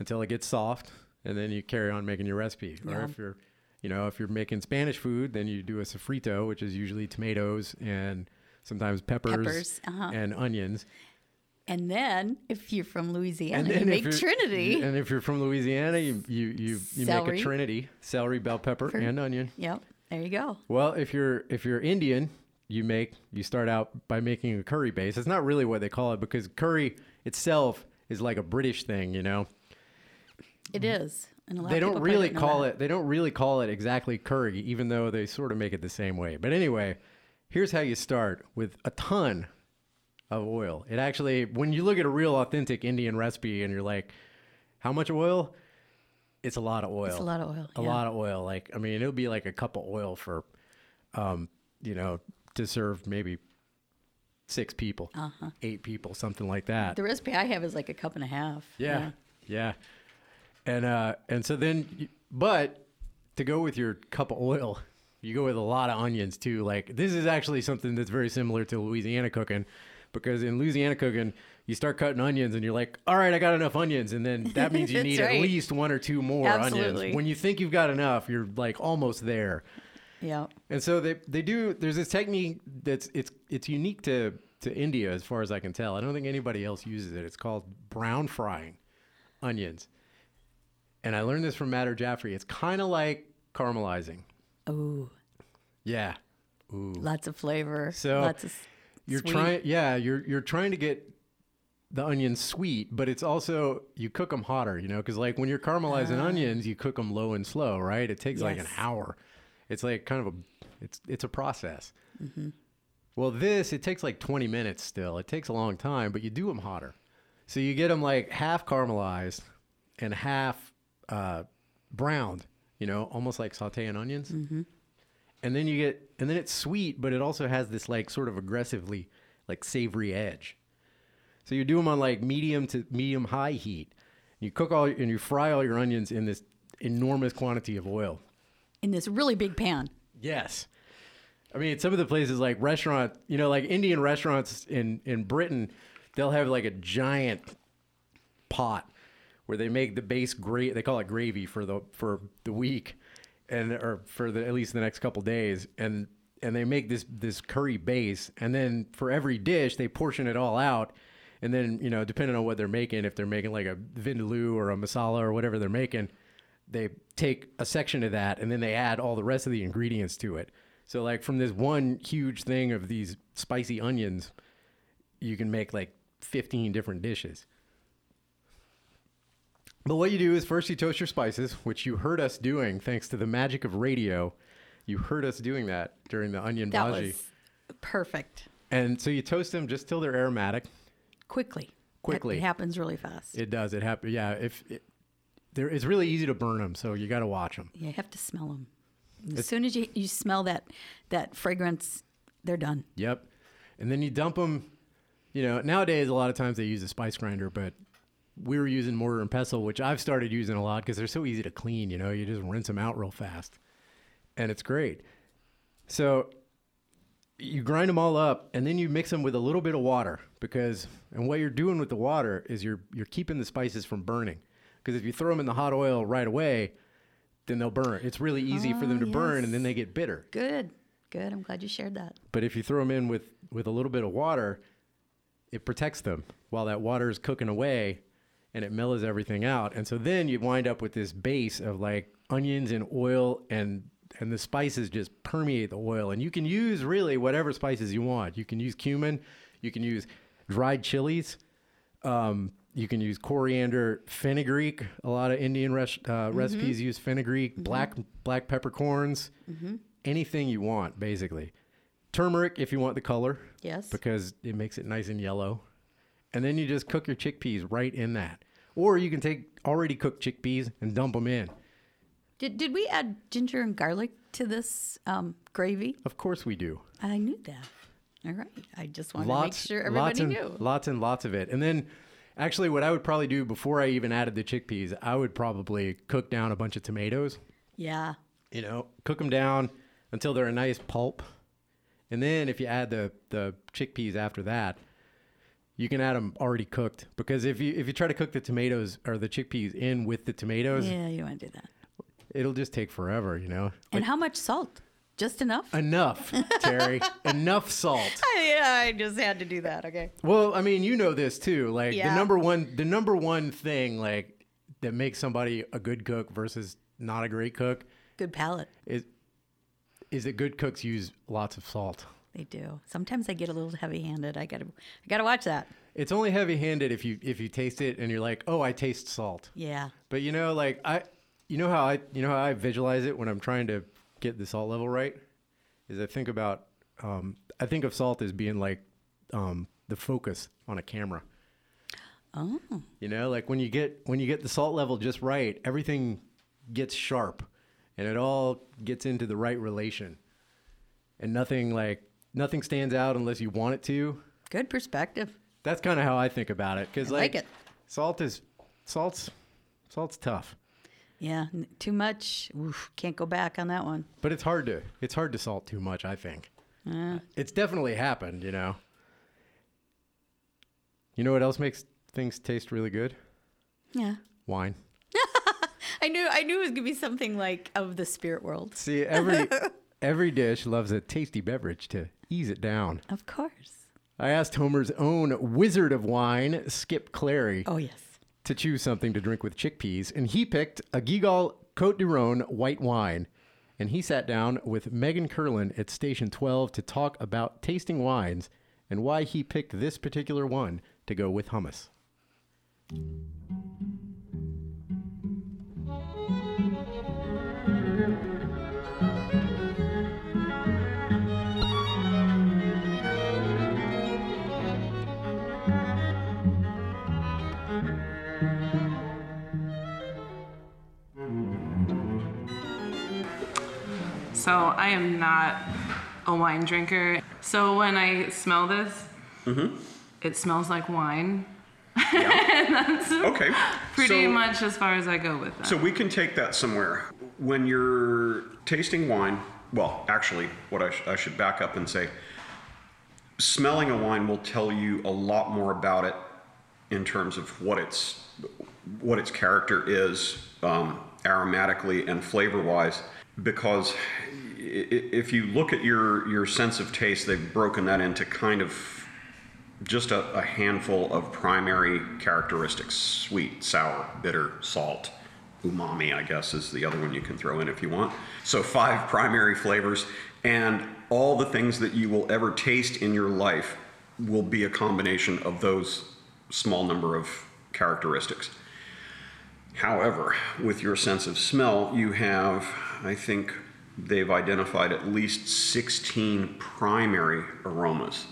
until it gets soft, and then you carry on making your recipe. Or if you're, you know, if you're making Spanish food, then you do a sofrito, which is usually tomatoes and sometimes peppers, Peppers, uh-huh. and onions. And then if you're from Louisiana, you make Trinity. And if you're from Louisiana, you you you, you make a Trinity: celery, bell pepper, For- and onion. Yep. There you go. Well, if you're if you're Indian, you make you start out by making a curry base. It's not really what they call it because curry itself is like a British thing, you know. It is. And a lot They don't really call that. it they don't really call it exactly curry, even though they sort of make it the same way. But anyway, here's how you start with a ton of oil. It actually when you look at a real authentic Indian recipe and you're like, how much oil? It's a lot of oil. It's a lot of oil. a yeah. lot of oil. Like I mean, it'll be like a cup of oil for, um, you know, to serve maybe six people, Uh-huh. eight people, something like that. The recipe I have is like a cup and a half. yeah, yeah, and uh, and so then, but to go with your cup of oil, you go with a lot of onions too. Like this is actually something that's very similar to Louisiana cooking, because in Louisiana cooking. You start cutting onions and you're like, all right, I got enough onions. And then that means you need at least one or two more Absolutely. onions. When you think you've got enough, you're like almost there. Yeah. And so they they do. There's this technique that's it's it's unique to to India as far as I can tell. I don't think anybody else uses it. It's called brown frying onions. And I learned this from Madhur Jaffrey. It's kind of like caramelizing. Oh, Yeah. Ooh. lots of flavor. So, lots of You're sweet. trying. Yeah. You're you're trying to get the onions sweet, but it's also you cook them hotter. You know, because like when you're caramelizing ah. onions, you cook them low and slow, right? It takes like an hour. It's like kind of a it's it's a process. Mm-hmm. Well, this it takes like 20 minutes still. It takes a long time, but you do them hotter. So you get them like half caramelized and half uh, browned. You know, almost like sautéing onions. And then you get and then it's sweet, but it also has this like sort of aggressively like savory edge. So you do them on like medium to medium high heat. You cook all and you fry all your onions in this enormous quantity of oil. in this really big pan. Yes. I mean, some of the places like restaurant, you know, like Indian restaurants in in Britain, they'll have like a giant pot where they make the base great. They call it gravy for the for the week, and or for the at least the next couple days, and and they make this this curry base, and then for every dish they portion it all out, and then you know depending on what they're making, if they're making like a vindaloo or a masala or whatever they're making, they take a section of that and then they add all the rest of the ingredients to it. So like from this one huge thing of these spicy onions, you can make like 15 different dishes. But what you do is first you toast your spices, which you heard us doing thanks to the magic of radio. You heard us doing that during the onion That bhaji. was perfect. And so you toast them just till they're aromatic. Quickly. Quickly. It happens really fast. It does. It happens. Yeah. If it, there, it's really easy to burn them, so you got to watch them. you have to smell them. As soon as you, you smell that that fragrance, they're done. Yep. And then you dump them. You know, nowadays a lot of times they use a spice grinder, but we were using mortar and pestle, which I've started using a lot because they're so easy to clean. You know, you just rinse them out real fast, and it's great. So you grind them all up, and then you mix them with a little bit of water because, and what you're doing with the water is you're you're keeping the spices from burning. Because if you throw them in the hot oil right away, then they'll burn. It's really easy for them oh, to burn, and then they get bitter. Good. Good. I'm glad you shared that. But if you throw them in with with a little bit of water, it protects them while that water is cooking away, and it mellows everything out. And so then you wind up with this base of like onions and oil and and the spices just permeate the oil. And you can use really whatever spices you want. You can use cumin, you can use dried chilies. Um, you can use coriander, fenugreek. A lot of Indian res- uh, recipes use fenugreek, black black peppercorns, anything you want, basically. Turmeric if you want the color, Yes. because it makes it nice and yellow. And then you just cook your chickpeas right in that. Or you can take already cooked chickpeas and dump them in. Did, did we add ginger and garlic to this um, gravy? Of course we do. I knew that. All right. I just wanted lots, to make sure everybody lots and, knew. Lots and lots of it. And then actually what I would probably do before I even added the chickpeas, I would probably cook down a bunch of tomatoes. Yeah. you know, cook them down until they're a nice pulp. And then if you add the, the chickpeas after that, you can add them already cooked because if you if you try to cook the tomatoes or the chickpeas in with the tomatoes, Yeah, you want to do that. it'll just take forever, you know. And how much salt? Just enough? Enough, Terry. Enough salt. yeah, I just had to do that. Okay. Well, I mean, you know this too. Like the number one, the number one thing like that makes somebody a good cook versus not a great cook Good palate. is is that good cooks use lots of salt. They do. Sometimes I get a little heavy-handed. I gotta, I gotta watch that. It's only heavy-handed if you if you taste it and you're like, oh, I taste salt. Yeah. But you know, like I, you know how I, you know how I visualize it when I'm trying to get the salt level right, is I think about, um, I think of salt as being like, um, the focus on a camera. Oh. You know, like when you get when you get the salt level just right, everything gets sharp, and it all gets into the right relation, and nothing like nothing stands out unless you want it to. Good perspective. That's kind of how I think about it. Because I like it. salt is salt's salt's tough. Yeah. Too much. Oof, can't go back on that one. But it's hard to it's hard to salt too much. I think Uh, it's definitely happened. You know. You know what else makes things taste really good? yeah. Wine. I knew. I knew it was gonna be something like of the spirit world. See, every every dish loves a tasty beverage to ease it down. Of course. I asked Homer's own wizard of wine, Skip Clary, Oh yes. to choose something to drink with chickpeas, and he picked a Guigal Cote du Rhone white wine. And he sat down with Megan Curlin at Station 12 to talk about tasting wines and why he picked this particular one to go with hummus. So I am not a wine drinker. So when I smell this, it smells like wine. Okay. Pretty so, much as far as I go with that. So we can take that somewhere. When you're tasting wine, well, actually, what I, sh- I should back up and say, smelling a wine will tell you a lot more about it in terms of what its what its character is um, aromatically and flavor wise. Because if you look at your your sense of taste, they've broken that into kind of just a, a handful of primary characteristics sweet, sour, bitter, salt. Umami, I guess, is the other one you can throw in if you want. So, five primary flavors, and all the things that you will ever taste in your life will be a combination of those small number of characteristics. However, with your sense of smell, you have, I think they've identified at least 16 primary aromas.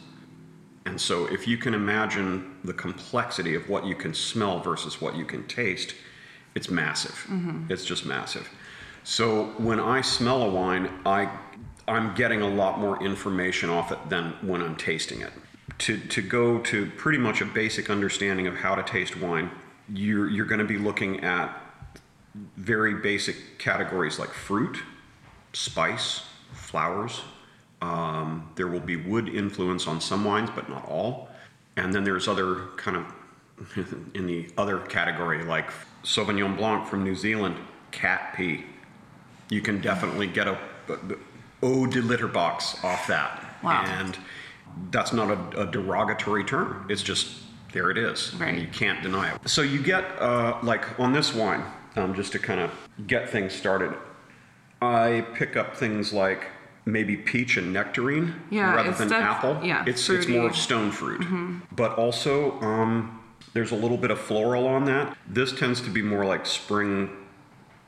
And so, if you can imagine the complexity of what you can smell versus what you can taste, it's massive. Mm-hmm. It's just massive. So, when I smell a wine, I, I'm getting a lot more information off it than when I'm tasting it. To, to go to pretty much a basic understanding of how to taste wine, you're, you're going to be looking at very basic categories like fruit, spice, flowers. Um, there will be wood influence on some wines, but not all. And then there's other kind of in the other category, like Sauvignon Blanc from New Zealand, cat pee. You can definitely get a, a, a eau de litter box off that. Wow. And that's not a, a derogatory term. It's just there it is. Right. And you can't deny it. So you get uh, like on this wine, um, just to kind of get things started. I pick up things like maybe peach and nectarine Yeah, rather than apple. yeah, it's it's more of stone fruit, but also um, there's a little bit of floral on that. This tends to be more like spring,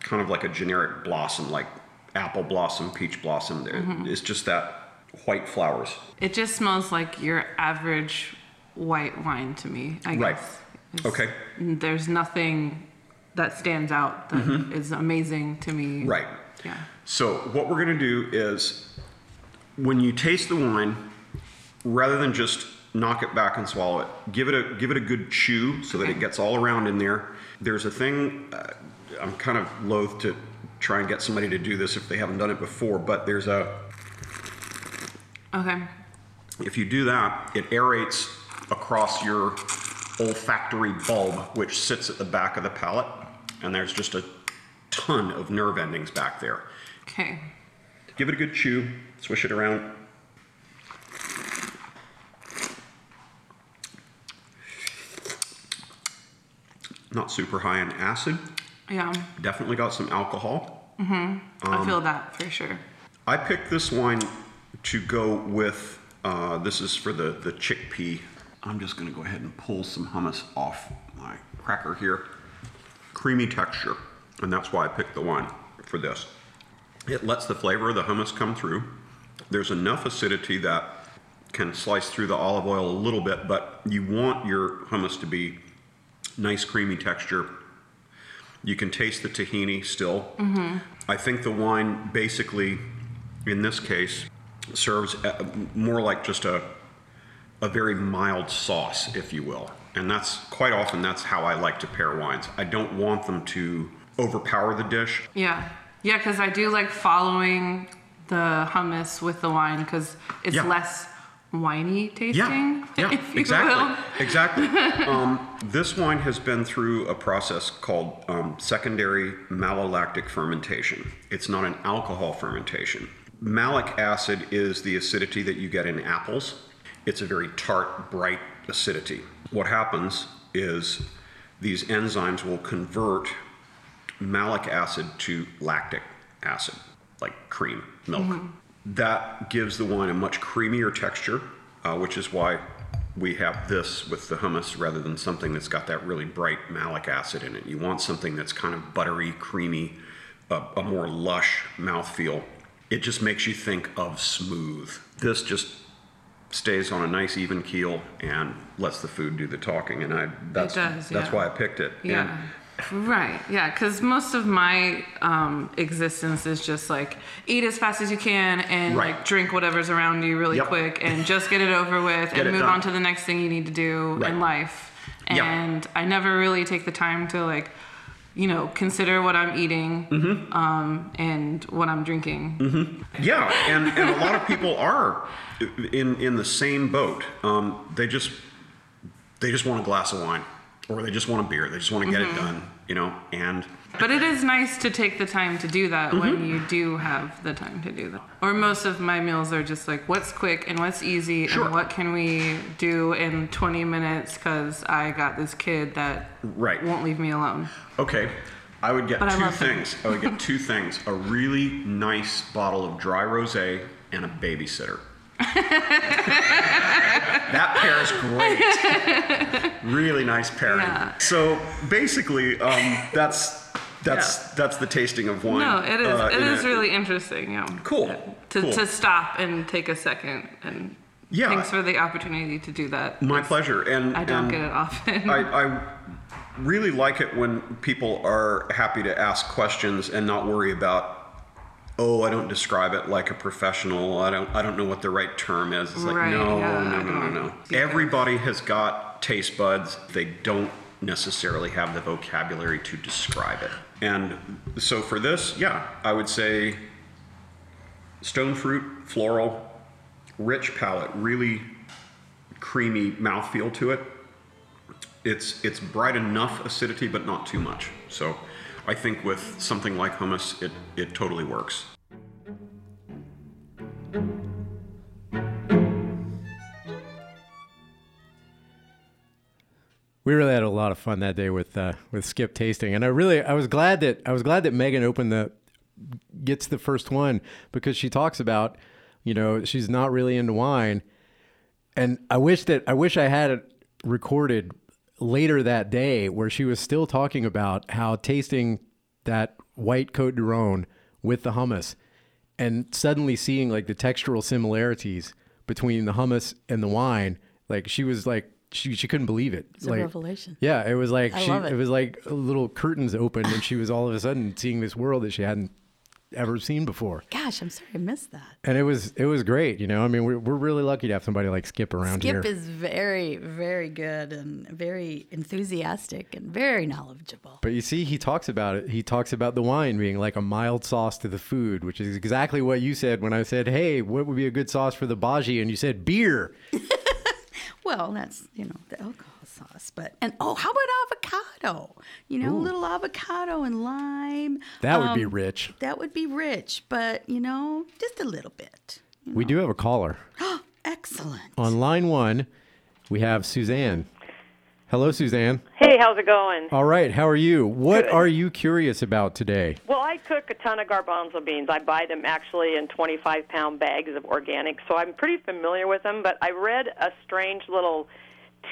kind of like a generic blossom, like apple blossom, peach blossom. There, It's just that white flowers. it just smells like your average white wine to me, I guess. Right. It's- Okay. There's nothing that stands out that is amazing to me. Mm-hmm. Right. Yeah. So what we're going to do is, when you taste the wine, rather than just knock it back and swallow it, give it a give it a good chew so that it gets all around in there. There's a thing. Uh, I'm kind of loath to try and get somebody to do this if they haven't done it before, but there's a Okay. if you do that, it aerates across your olfactory bulb, which sits at the back of the palate. And there's just a ton of nerve endings back there. Okay. Give it a good chew, swish it around. Not super high in acid. Yeah. Definitely got some alcohol. I Um, feel that for sure. I picked this wine to go with. Uh, this is for the the chickpea. I'm just going to go ahead and pull some hummus off my cracker here. Creamy texture, and that's why I picked the wine for this. It lets the flavor of the hummus come through. There's enough acidity that can slice through the olive oil a little bit, but you want your hummus to be nice, creamy texture. You can taste the tahini still. Mm-hmm. I think the wine basically, in this case, serves uh, more like just a a very mild sauce, if you will. And that's quite often that's how I like to pair wines. I don't want them to overpower the dish. Yeah. Yeah, because I do like following the hummus with the wine because it's Yeah. less winey tasting. Yeah, yeah, exactly, exactly. um, this wine has been through a process called um, secondary malolactic fermentation. It's not an alcohol fermentation. Malic acid is the acidity that you get in apples. It's a very tart, bright acidity. What happens is these enzymes will convert malic acid to lactic acid, like cream, milk. That gives the wine a much creamier texture, uh, which is why we have this with the hummus rather than something that's got that really bright malic acid in it. You want something that's kind of buttery, creamy, a, a more lush mouthfeel. It just makes you think of smooth. This just stays on a nice even keel and lets the food do the talking and I that's does, that's yeah. why I picked it. And- Yeah. Right. Yeah. Because most of my um, existence is just like eat as fast as you can and Right. like drink whatever's around you really Yep. quick and just get it over with Get and move done. on to the next thing you need to do Right. in life. And I never really take the time to like, you know, consider what I'm eating Mm-hmm. um, and what I'm drinking. Yeah, and, and a lot of people are in in the same boat. Um, they just they just want a glass of wine, or they just want a beer. They just want to get Mm-hmm. it done, you know. And But it is nice to take the time to do that Mm-hmm. when you do have the time to do that. Or most of my meals are just like what's quick and what's easy Sure. and what can we do in 20 minutes because I got this kid that Right. won't leave me alone. okay, I would get But I two them. things. I would get two things: a really nice bottle of dry rosé and a babysitter. that pairs great. Really nice pairing. Yeah. So basically, um, that's that's that's the tasting of wine. No, it is. uh, it is a- really interesting. Yeah. Cool, To, cool. to stop and take a second and Yeah. thanks for the opportunity to do that. My pleasure. And I don't and get it often. I, I really like it when people are happy to ask questions and not worry about. Oh, I don't describe it like a professional. I don't. I don't know what the right term is. It's like Right, no, yeah, no, no, no, no. either. Everybody has got taste buds. They don't necessarily have the vocabulary to describe it. And so for this, yeah, I would say stone fruit, floral, rich palate, really creamy mouthfeel to it. It's it's bright enough acidity, but not too much. So I think with something like hummus, it, it totally works. We really had a lot of fun that day with uh, with Skip tasting, and I really I was glad that I was glad that Megan opened the gets the first one because she talks about you know she's not really into wine, and I wish that I wish I had it recorded later that day where she was still talking about how tasting that white Cote de Rhone with the hummus and suddenly seeing like the textural similarities between the hummus and the wine like she was like she, she couldn't believe it It's a revelation. yeah it was like I she it. it was like little curtains opened and she was all of a sudden seeing this world that she hadn't ever seen before Gosh, I'm sorry I missed that. and it was it was great you know i mean we're, we're really lucky to have somebody like skip around here. Skip is very, very good and very enthusiastic and very knowledgeable. But you see, he talks about it. He talks about the wine being like a mild sauce to the food, which is exactly what you said when I said, "Hey, what would be a good sauce for the bhaji?" And you said beer. Well, that's you know the alcohol sauce, but and oh, how about avocado? You know, a little avocado and lime. That would be Um, rich. That would be rich, but you know, just a little bit. We do have a caller. Oh, excellent. On line one, we have Suzanne. Hello, Suzanne. Hey, how's it going? All right, how are you? What Good. are you curious about today? Well, I cook a ton of garbanzo beans. I buy them actually in 25 pound bags of organic, so I'm pretty familiar with them. But I read a strange little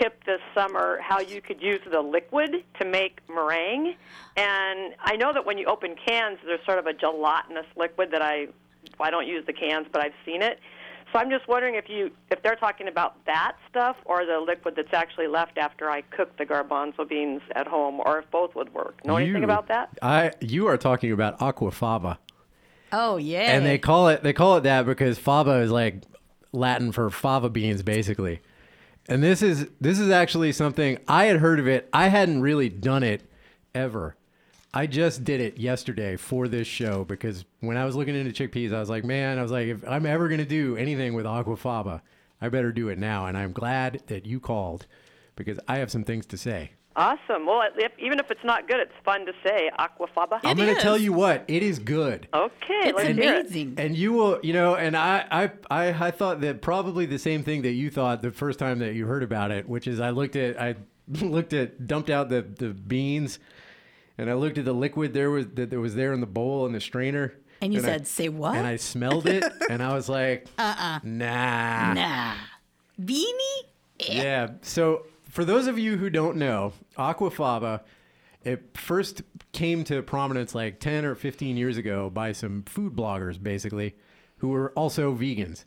tip this summer how you could use the liquid to make meringue. And I know that when you open cans, there's sort of a gelatinous liquid that I I don't use the cans, but I've seen it. So I'm just wondering if you if they're talking about that stuff or the liquid that's actually left after I cook the garbanzo beans at home, or if both would work. Know anything about that? I you are talking about aquafaba. Oh yeah. And they call it they call it that because fava is like Latin for fava beans basically. And this is this is actually something I had heard of it. I hadn't really done it ever. I just did it yesterday for this show because when I was looking into chickpeas, I was like, man, I was like, if I'm ever gonna do anything with aquafaba, I better do it now. And I'm glad that you called because I have some things to say. Awesome. Well, if, even if it's not good, it's fun to say aquafaba. I'm gonna tell you what, it is good. Okay, it's let's it. amazing. And you will, you know, and I, I, I, I thought that probably the same thing that you thought the first time that you heard about it, which is I looked at, I looked at, dumped out the, the beans, and I looked at the liquid there was that there was there in the bowl and the strainer. And you I- said, "Say what?" And I smelled it, and I was like, uh-uh. nah, nah. Beanie? Eh. yeah. So for those of you who don't know, aquafaba, it first came to prominence like 10 or 15 years ago by some food bloggers, basically, who were also vegans.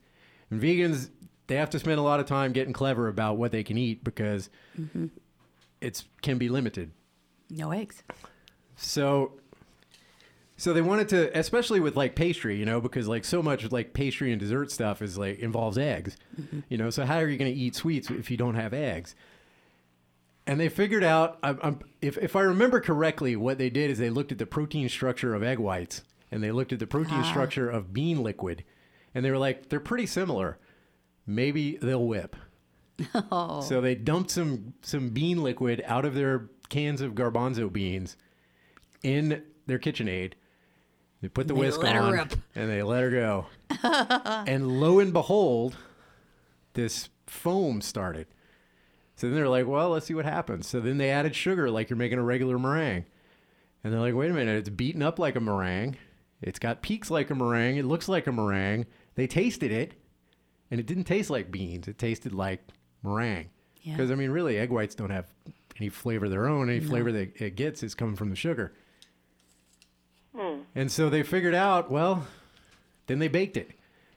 And vegans, they have to spend a lot of time getting clever about what they can eat because mm-hmm. it can be limited. No eggs. So so they wanted to especially with like pastry, you know, because like so much like pastry and dessert stuff is like involves eggs. Mm-hmm. You know, so how are you going to eat sweets if you don't have eggs? And they figured out I'm, I'm, if if I remember correctly, what they did is they looked at the protein structure of egg whites and they looked at the protein ah. structure of bean liquid and they were like they're pretty similar. Maybe they'll whip. Oh. So they dumped some some bean liquid out of their cans of garbanzo beans in their KitchenAid. They put the They whisk on and they let her go. and lo and behold, this foam started. So then they're like, well, let's see what happens. So then they added sugar like you're making a regular meringue. And they're like, wait a minute, it's beaten up like a meringue. It's got peaks like a meringue. It looks like a meringue. They tasted it, and it didn't taste like beans. It tasted like meringue. Yeah. Because, I mean, really, egg whites don't have any flavor of their own. Any flavor that it gets is coming from the sugar. And so they figured out, well, then they baked it.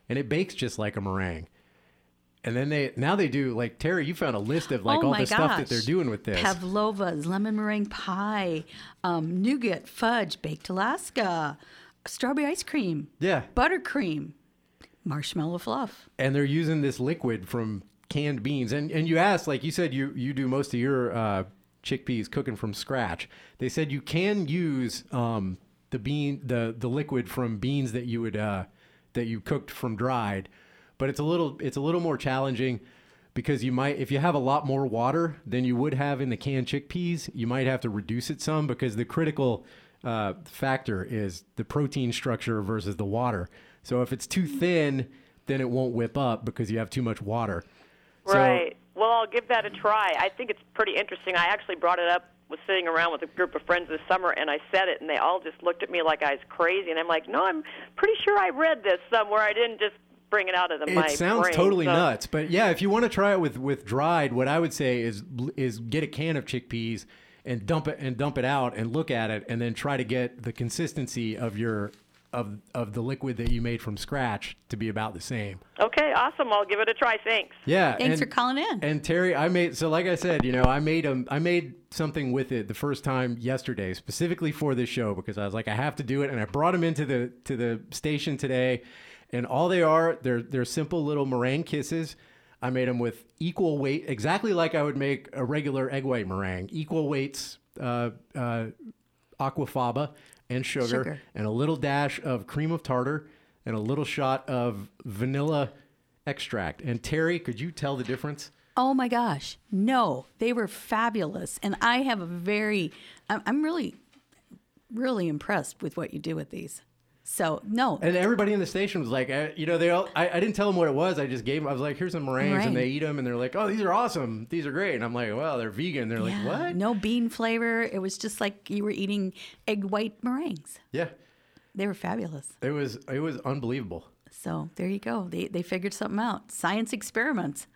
And it bakes just like a meringue. And then they now they do like Terry, you found a list of like oh all the stuff that they're doing with this. Pavlova's, lemon meringue pie, um, nougat fudge, baked Alaska, strawberry ice cream, yeah. buttercream, marshmallow fluff. and they're using this liquid from canned beans. And and you asked, like you said, you you do most of your uh, chickpeas cooking from scratch. They said you can use um, the bean the the liquid from beans that you would uh, that you cooked from dried, but it's a little it's a little more challenging. Because you might, if you have a lot more water than you would have in the canned chickpeas, you might have to reduce it some because the critical uh, factor is the protein structure versus the water. So if it's too thin, then it won't whip up because you have too much water. So- Right. Well, I'll give that a try. I think it's pretty interesting. I actually brought it up, was sitting around with a group of friends this summer, and I said it, and they all just looked at me like I was crazy. And I'm like, no, I'm pretty sure I read this somewhere. I didn't just bring it out of the it sounds brain. totally So- nuts, but yeah, if you want to try it with with dried, what I would say is is get a can of chickpeas and dump it and dump it out and look at it, and then try to get the consistency of your of of the liquid that you made from scratch to be about the same. Okay, awesome. I'll give it a try. Thanks. Yeah. Thanks and- for calling in. And Terry, I made so like I said, you know, I made um I made something with it the first time yesterday, specifically for this show because I was like, I have to do it, and I brought them into the to the station today, and all they are, they're they're simple little meringue kisses. I made them with equal weight, exactly like I would make a regular egg white meringue, equal weights, uh, uh, aquafaba and sugar, Sugar. and a little dash of cream of tartar, and a little shot of vanilla extract. And Terry, could you tell the difference? Oh my gosh. No, they were fabulous. And I have a very, I'm, I'm really, really impressed with what you do with these. So, no. And everybody in the station was like, uh, you know, they all, I, I didn't tell them what it was. I just gave them, I was like, here's some meringues. Meringue. And they eat them and they're like, oh, these are awesome. These are great. And I'm like, well, they're vegan. They're like, what? No bean flavor. It was just like you were eating egg white meringues. Yeah. They were fabulous. It was, it was unbelievable. So there you go. They they figured something out. Science experiments.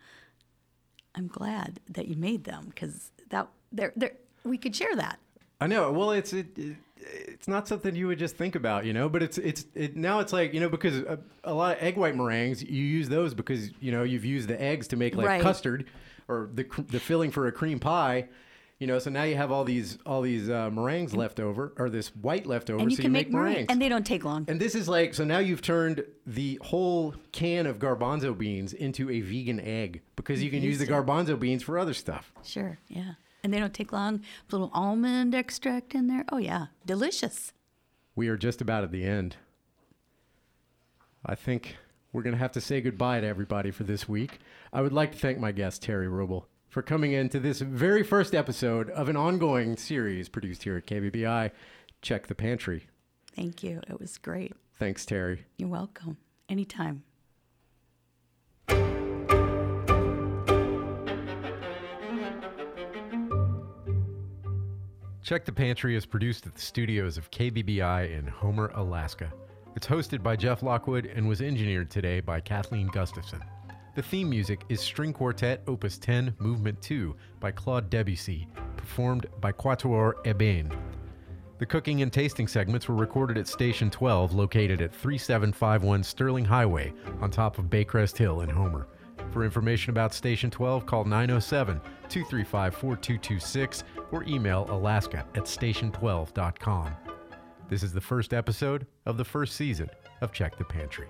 I'm glad that you made them because that there there we could share that. I know. Well, it's it, it, it's not something you would just think about, you know. But it's it's it, now it's like you know because a, a lot of egg white meringues you use those because you know you've used the eggs to make like Right. custard or the the filling for a cream pie, you know. So now you have all these all these uh, meringues left over or this white left over, And you so can you make, make meringue, meringues. and they don't take long. And this is like so now you've turned the whole can of garbanzo beans into a vegan egg because you can use the garbanzo beans for other stuff. Sure, yeah. And they don't take long. A little almond extract in there. Oh yeah, delicious. We are just about at the end. I think we're going to have to say goodbye to everybody for this week. I would like to thank my guest, Terry Rubel, for coming into this very first episode of an ongoing series produced here at KBBI. Check the Pantry. Thank you. It was great. Thanks, Terry. You're welcome. Anytime. Check the Pantry is produced at the studios of KBBI in Homer, Alaska. It's hosted by Jeff Lockwood and was engineered today by Kathleen Gustafson. The theme music is String Quartet Opus 10 Movement 2 by Claude Debussy, performed by Quatuor Ébène. The cooking and tasting segments were recorded at Station 12, located at 3751 Sterling Highway on top of Baycrest Hill in Homer. For information about Station 12, call 907 235 4226 or email alaska at station12.com. This is the first episode of the first season of Check the Pantry.